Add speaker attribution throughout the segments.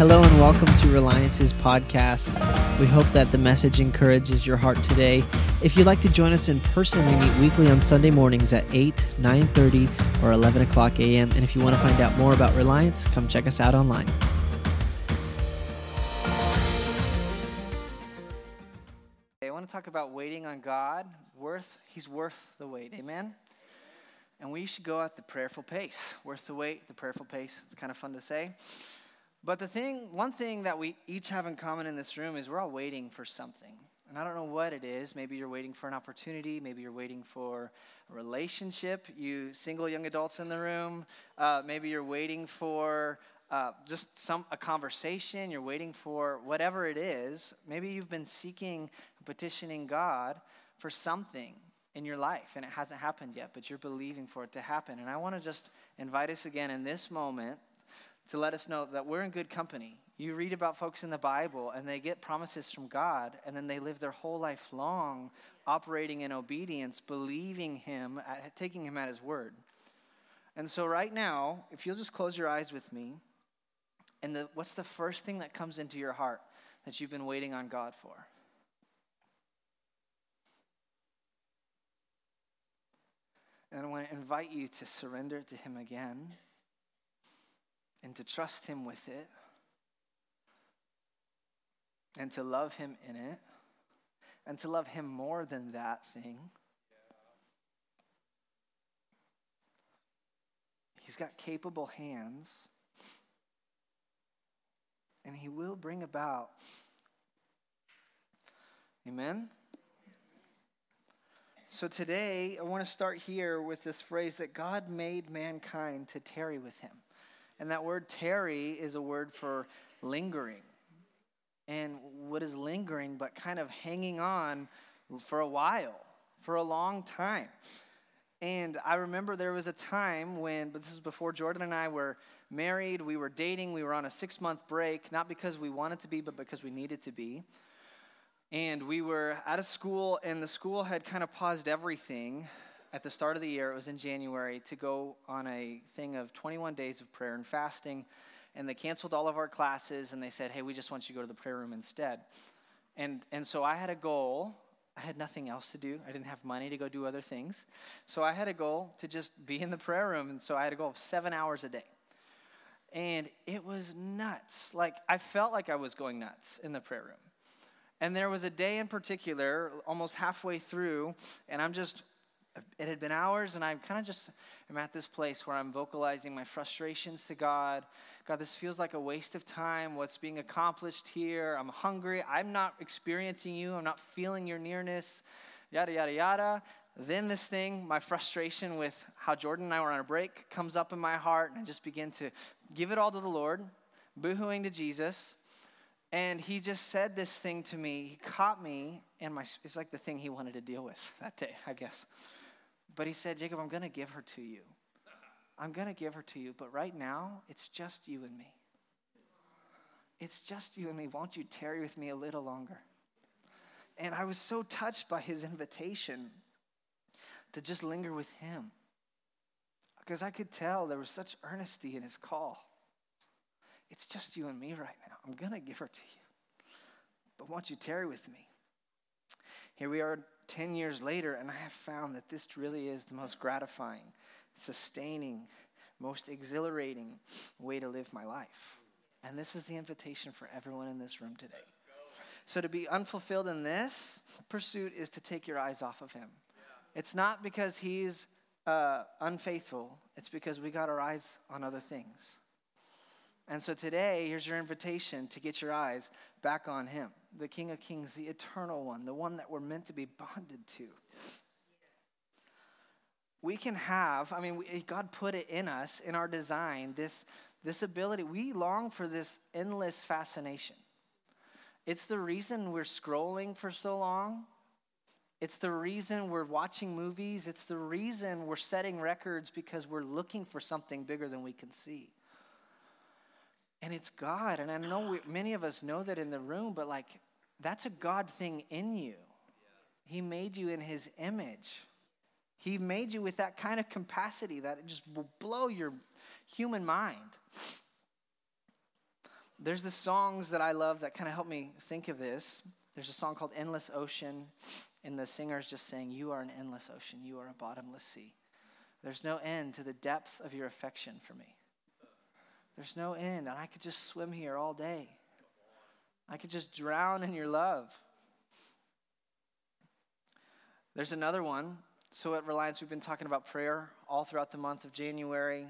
Speaker 1: Hello and welcome to Reliance's podcast. We hope that the message encourages your heart today. If you'd like to join us in person, we meet weekly on Sunday mornings at 8, 9.30, or 11 o'clock a.m. And if you want to find out more about Reliance, come check us out online. I want to talk about waiting on God. Worth, He's worth the wait. Amen? And we should go at the prayerful pace. Worth the wait, the prayerful pace. It's kind of fun to say. But the thing, one thing that we each have in common in this room is we're all waiting for something. And I don't know what it is. Maybe you're waiting for an opportunity. Maybe you're waiting for a relationship. You single young adults in the room. Uh, maybe you're waiting for uh, just some a conversation. You're waiting for whatever it is. Maybe you've been seeking, petitioning God for something in your life, and it hasn't happened yet. But you're believing for it to happen. And I want to just invite us again in this moment to let us know that we're in good company. You read about folks in the Bible and they get promises from God and then they live their whole life long operating in obedience, believing Him, uh, taking Him at His word. And so, right now, if you'll just close your eyes with me, and the, what's the first thing that comes into your heart that you've been waiting on God for? And I want to invite you to surrender to Him again and to trust Him with it and to love Him in it and to love Him more than that thing. He's got capable hands and He will bring about. Amen? So today, I want to start here with this phrase that God made mankind to tarry with Him. And that word tarry is a word for lingering. And what is lingering but kind of hanging on for a while, for a long time. And I remember there was a time when, but this is before Jordan and I were married, we were dating, we were on a six month break, not because we wanted to be, but because we needed to be. And we were at a school, and the school had kind of paused everything at the start of the year, it was in January, to go on a thing of 21 days of prayer and fasting. And they canceled all of our classes and they said, hey, we just want you to go to the prayer room instead. And, and so I had a goal. I had nothing else to do. I didn't have money to go do other things. So I had a goal to just be in the prayer room. And so I had a goal of seven hours a day. And it was nuts. Like, I felt like I was going nuts in the prayer room. And there was a day in particular, almost halfway through, and I'm just it had been hours, and I'm kind of just I'm at this place where I'm vocalizing my frustrations to God. God, this feels like a waste of time. What's being accomplished here? I'm hungry. I'm not experiencing you. I'm not feeling your nearness. Yada, yada, yada. Then this thing, my frustration with how Jordan and I were on a break, comes up in my heart, and I just begin to give it all to the Lord, boohooing to Jesus. And he just said this thing to me. He caught me, and my, it's like the thing he wanted to deal with that day, I guess. But he said, Jacob, I'm going to give her to you. I'm going to give her to you, but right now, it's just you and me. It's just you and me. Won't you tarry with me a little longer? And I was so touched by his invitation to just linger with him because I could tell there was such earnesty in his call. It's just you and me right now. I'm going to give her to you. But won't you tarry with me? Here we are 10 years later, and I have found that this really is the most gratifying, sustaining, most exhilarating way to live my life. And this is the invitation for everyone in this room today. So, to be unfulfilled in this pursuit is to take your eyes off of Him. It's not because He's uh, unfaithful, it's because we got our eyes on other things. And so today, here's your invitation to get your eyes back on Him, the King of Kings, the eternal one, the one that we're meant to be bonded to. We can have, I mean, God put it in us, in our design, this, this ability. We long for this endless fascination. It's the reason we're scrolling for so long. It's the reason we're watching movies. It's the reason we're setting records because we're looking for something bigger than we can see. And it's God. And I know we, many of us know that in the room, but like, that's a God thing in you. He made you in His image. He made you with that kind of capacity that it just will blow your human mind. there's the songs that I love that kind of help me think of this. There's a song called Endless Ocean, and the singer's just saying, You are an endless ocean, you are a bottomless sea. There's no end to the depth of your affection for me. There's no end, and I could just swim here all day. I could just drown in your love. There's another one. So at Reliance, we've been talking about prayer all throughout the month of January,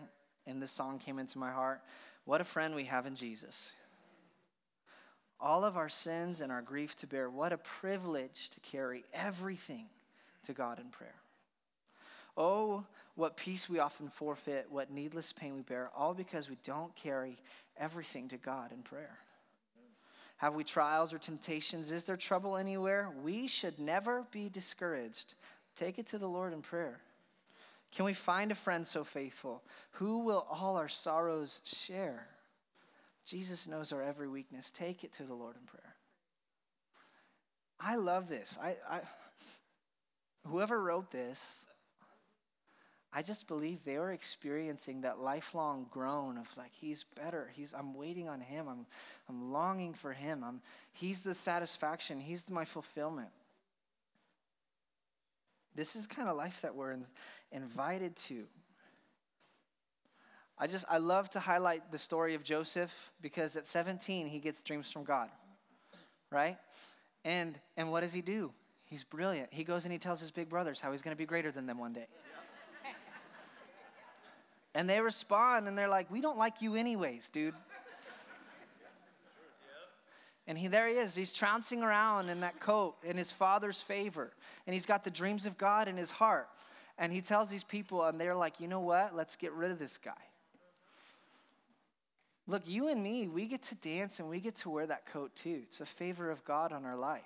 Speaker 1: and this song came into my heart. What a friend we have in Jesus. All of our sins and our grief to bear. What a privilege to carry everything to God in prayer. Oh, what peace we often forfeit, what needless pain we bear, all because we don't carry everything to God in prayer. Have we trials or temptations? Is there trouble anywhere? We should never be discouraged. Take it to the Lord in prayer. Can we find a friend so faithful? Who will all our sorrows share? Jesus knows our every weakness. Take it to the Lord in prayer. I love this. I, I whoever wrote this, I just believe they were experiencing that lifelong groan of like, he's better. He's, I'm waiting on him. I'm, I'm longing for him. I'm, he's the satisfaction. He's my fulfillment. This is kind of life that we're in, invited to. I just, I love to highlight the story of Joseph because at 17, he gets dreams from God, right? And, and what does he do? He's brilliant. He goes and he tells his big brothers how he's going to be greater than them one day. And they respond and they're like, We don't like you, anyways, dude. And he, there he is. He's trouncing around in that coat in his father's favor. And he's got the dreams of God in his heart. And he tells these people, and they're like, you know what? Let's get rid of this guy. Look, you and me, we get to dance and we get to wear that coat too. It's a favor of God on our life.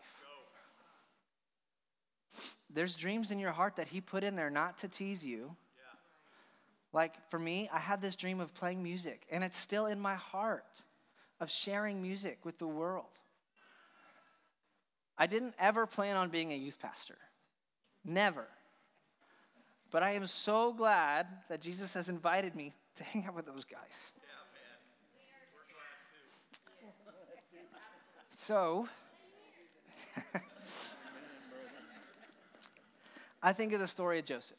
Speaker 1: There's dreams in your heart that he put in there not to tease you, like for me, I had this dream of playing music, and it's still in my heart of sharing music with the world. I didn't ever plan on being a youth pastor. Never. But I am so glad that Jesus has invited me to hang out with those guys. So, I think of the story of Joseph.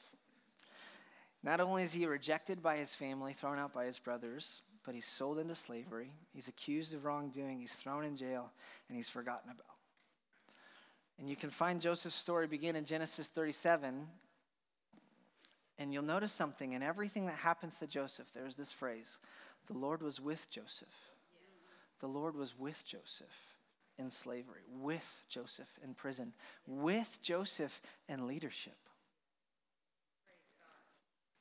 Speaker 1: Not only is he rejected by his family, thrown out by his brothers, but he's sold into slavery. He's accused of wrongdoing. He's thrown in jail, and he's forgotten about. And you can find Joseph's story begin in Genesis 37. And you'll notice something in everything that happens to Joseph, there's this phrase the Lord was with Joseph. The Lord was with Joseph in slavery, with Joseph in prison, with Joseph in leadership.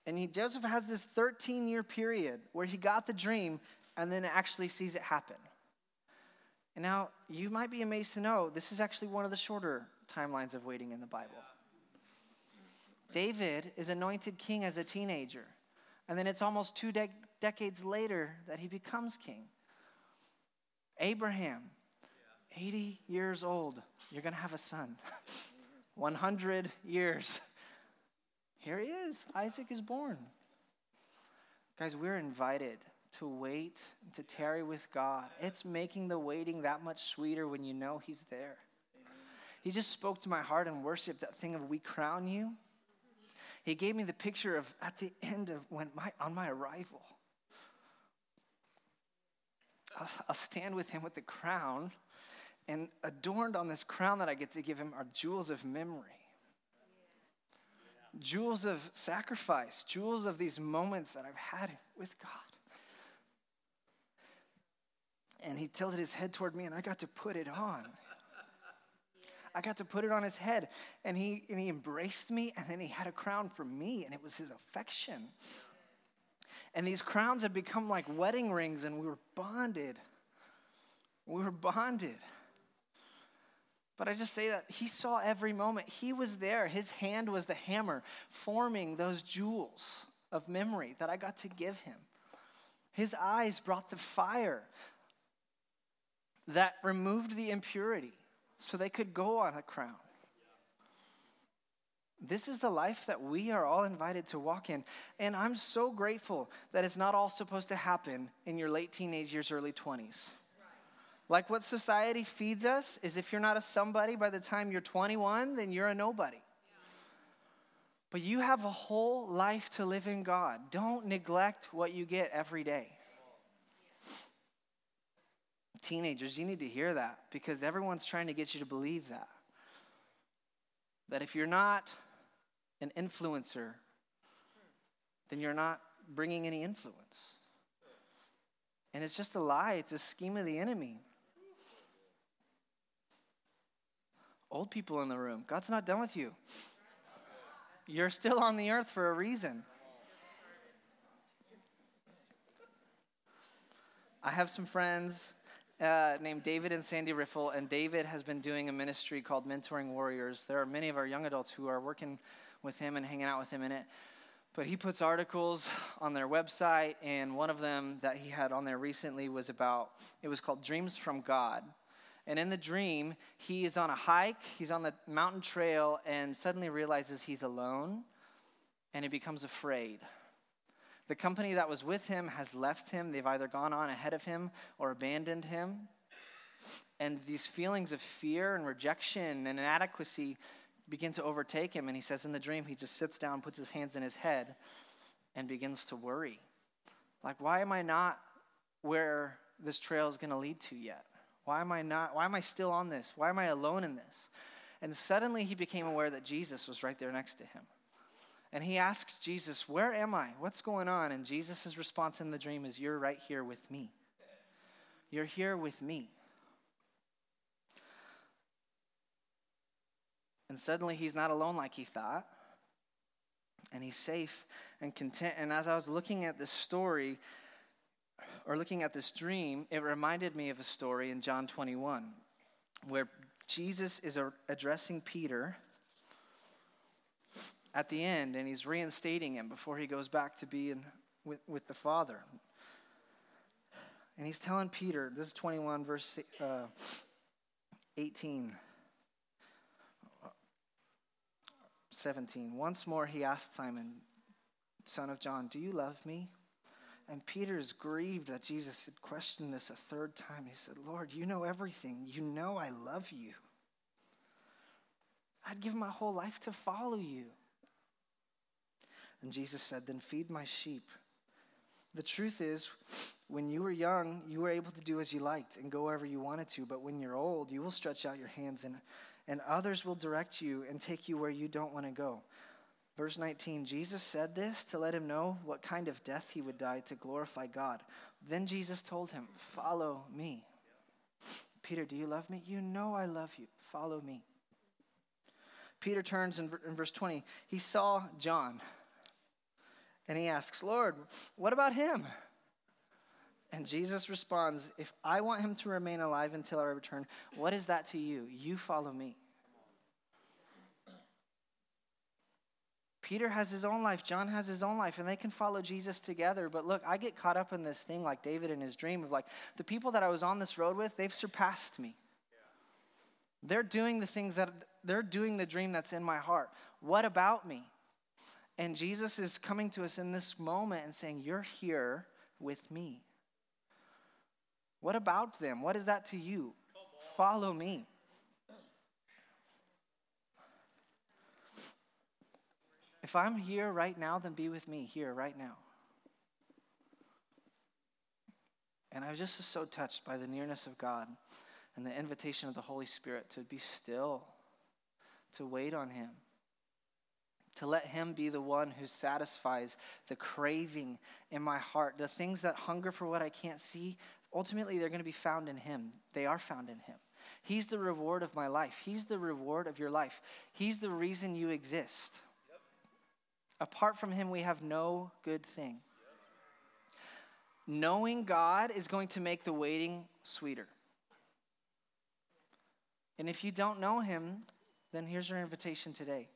Speaker 1: And he, Joseph has this 13 year period where he got the dream and then actually sees it happen. And now you might be amazed to know this is actually one of the shorter timelines of waiting in the Bible. David is anointed king as a teenager, and then it's almost two de- decades later that he becomes king. Abraham, 80 years old, you're going to have a son. 100 years here he is. Isaac is born. Guys, we're invited to wait, to tarry with God. It's making the waiting that much sweeter when you know He's there. He just spoke to my heart in worship that thing of we crown you. He gave me the picture of at the end of when my on my arrival. I'll stand with him with the crown, and adorned on this crown that I get to give him are jewels of memory jewels of sacrifice, jewels of these moments that I've had with God. And he tilted his head toward me, and I got to put it on. I got to put it on his head, and he, and he embraced me, and then he had a crown for me, and it was his affection. And these crowns had become like wedding rings, and we were bonded. We were bonded. But I just say that he saw every moment. He was there. His hand was the hammer forming those jewels of memory that I got to give him. His eyes brought the fire that removed the impurity so they could go on a crown. This is the life that we are all invited to walk in. And I'm so grateful that it's not all supposed to happen in your late teenage years, early 20s. Like what society feeds us is if you're not a somebody by the time you're 21, then you're a nobody. But you have a whole life to live in God. Don't neglect what you get every day. Teenagers, you need to hear that because everyone's trying to get you to believe that. That if you're not an influencer, then you're not bringing any influence. And it's just a lie, it's a scheme of the enemy. Old people in the room, God's not done with you. You're still on the earth for a reason. I have some friends uh, named David and Sandy Riffle, and David has been doing a ministry called Mentoring Warriors. There are many of our young adults who are working with him and hanging out with him in it. But he puts articles on their website, and one of them that he had on there recently was about, it was called Dreams from God. And in the dream, he is on a hike, he's on the mountain trail, and suddenly realizes he's alone, and he becomes afraid. The company that was with him has left him. They've either gone on ahead of him or abandoned him. And these feelings of fear and rejection and inadequacy begin to overtake him. And he says in the dream, he just sits down, puts his hands in his head, and begins to worry. Like, why am I not where this trail is going to lead to yet? Why am I not? Why am I still on this? Why am I alone in this? And suddenly he became aware that Jesus was right there next to him. And he asks Jesus, Where am I? What's going on? And Jesus' response in the dream is, You're right here with me. You're here with me. And suddenly he's not alone like he thought. And he's safe and content. And as I was looking at this story, or looking at this dream, it reminded me of a story in John 21 where Jesus is addressing Peter at the end and he's reinstating him before he goes back to be in, with, with the Father. And he's telling Peter, this is 21, verse uh, 18. 17. Once more he asked Simon, son of John, Do you love me? And Peter is grieved that Jesus had questioned this a third time. He said, Lord, you know everything. You know I love you. I'd give my whole life to follow you. And Jesus said, Then feed my sheep. The truth is, when you were young, you were able to do as you liked and go wherever you wanted to. But when you're old, you will stretch out your hands and and others will direct you and take you where you don't want to go. Verse 19 Jesus said this to let him know what kind of death he would die to glorify God. Then Jesus told him, Follow me. Peter, do you love me? You know I love you. Follow me. Peter turns in, in verse 20. He saw John and he asks, Lord, what about him? And Jesus responds, If I want him to remain alive until I return, what is that to you? You follow me. Peter has his own life, John has his own life, and they can follow Jesus together. But look, I get caught up in this thing like David in his dream of like, the people that I was on this road with, they've surpassed me. They're doing the things that, they're doing the dream that's in my heart. What about me? And Jesus is coming to us in this moment and saying, You're here with me. What about them? What is that to you? Follow me. If I'm here right now, then be with me here right now. And I was just so touched by the nearness of God and the invitation of the Holy Spirit to be still, to wait on Him, to let Him be the one who satisfies the craving in my heart, the things that hunger for what I can't see, ultimately they're going to be found in Him. They are found in Him. He's the reward of my life. He's the reward of your life. He's the reason you exist. Apart from Him, we have no good thing. Knowing God is going to make the waiting sweeter. And if you don't know Him, then here's your invitation today.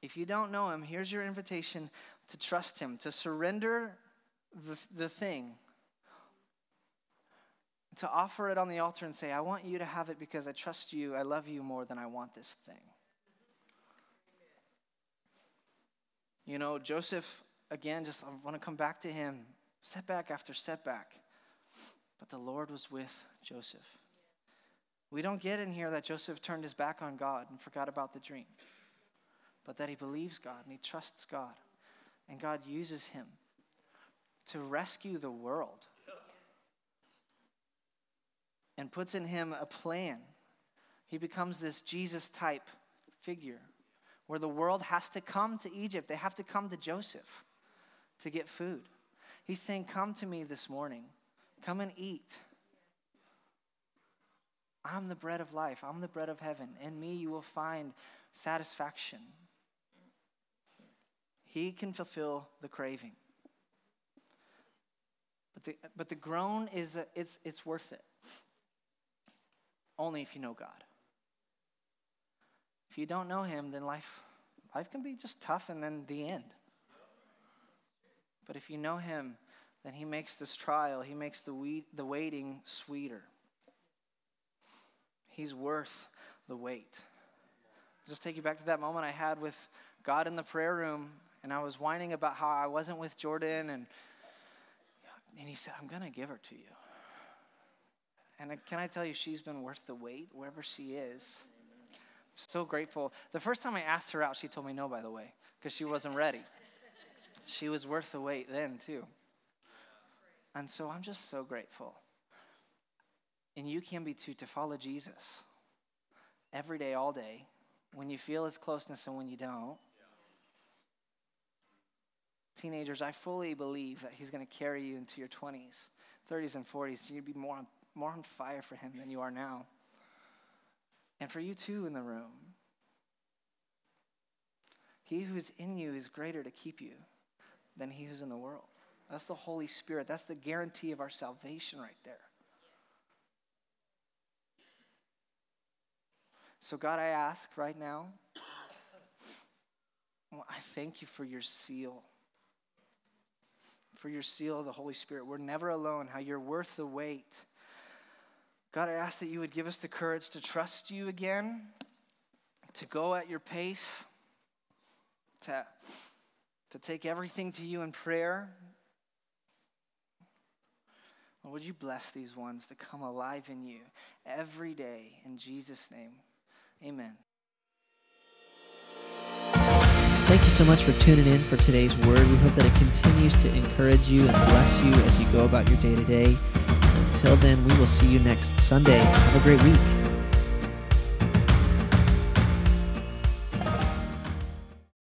Speaker 1: If you don't know Him, here's your invitation to trust Him, to surrender the, the thing, to offer it on the altar and say, I want you to have it because I trust you, I love you more than I want this thing. You know, Joseph, again, just I want to come back to him, setback after setback. But the Lord was with Joseph. We don't get in here that Joseph turned his back on God and forgot about the dream, but that he believes God and he trusts God. And God uses him to rescue the world and puts in him a plan. He becomes this Jesus type figure where the world has to come to Egypt, they have to come to Joseph to get food. He's saying, Come to me this morning, come and eat. I'm the bread of life. I'm the bread of heaven. In me, you will find satisfaction. He can fulfill the craving. But the, but the groan is a, it's, it's worth it. Only if you know God. If you don't know Him, then life, life can be just tough and then the end. But if you know Him, then He makes this trial, He makes the, we, the waiting sweeter. He's worth the wait. Just take you back to that moment I had with God in the prayer room, and I was whining about how I wasn't with Jordan, and, and He said, I'm going to give her to you. And can I tell you, she's been worth the wait wherever she is. So grateful. The first time I asked her out, she told me no, by the way, because she wasn't ready. she was worth the wait then, too. And so I'm just so grateful and you can be too, to follow Jesus every day, all day, when you feel his closeness and when you don't. Teenagers, I fully believe that he's going to carry you into your 20s, 30s, and 40s. You'd be more on, more on fire for him than you are now. And for you too in the room. He who's in you is greater to keep you than he who's in the world. That's the Holy Spirit. That's the guarantee of our salvation right there. So, God, I ask right now, I thank you for your seal, for your seal of the Holy Spirit. We're never alone, how you're worth the wait. God, I ask that you would give us the courage to trust you again, to go at your pace, to, to take everything to you in prayer. would you bless these ones to come alive in you every day in Jesus' name? Amen.
Speaker 2: Thank you so much for tuning in for today's word. We hope that it continues to encourage you and bless you as you go about your day to day. Until then, we will see you next Sunday. Have a great week.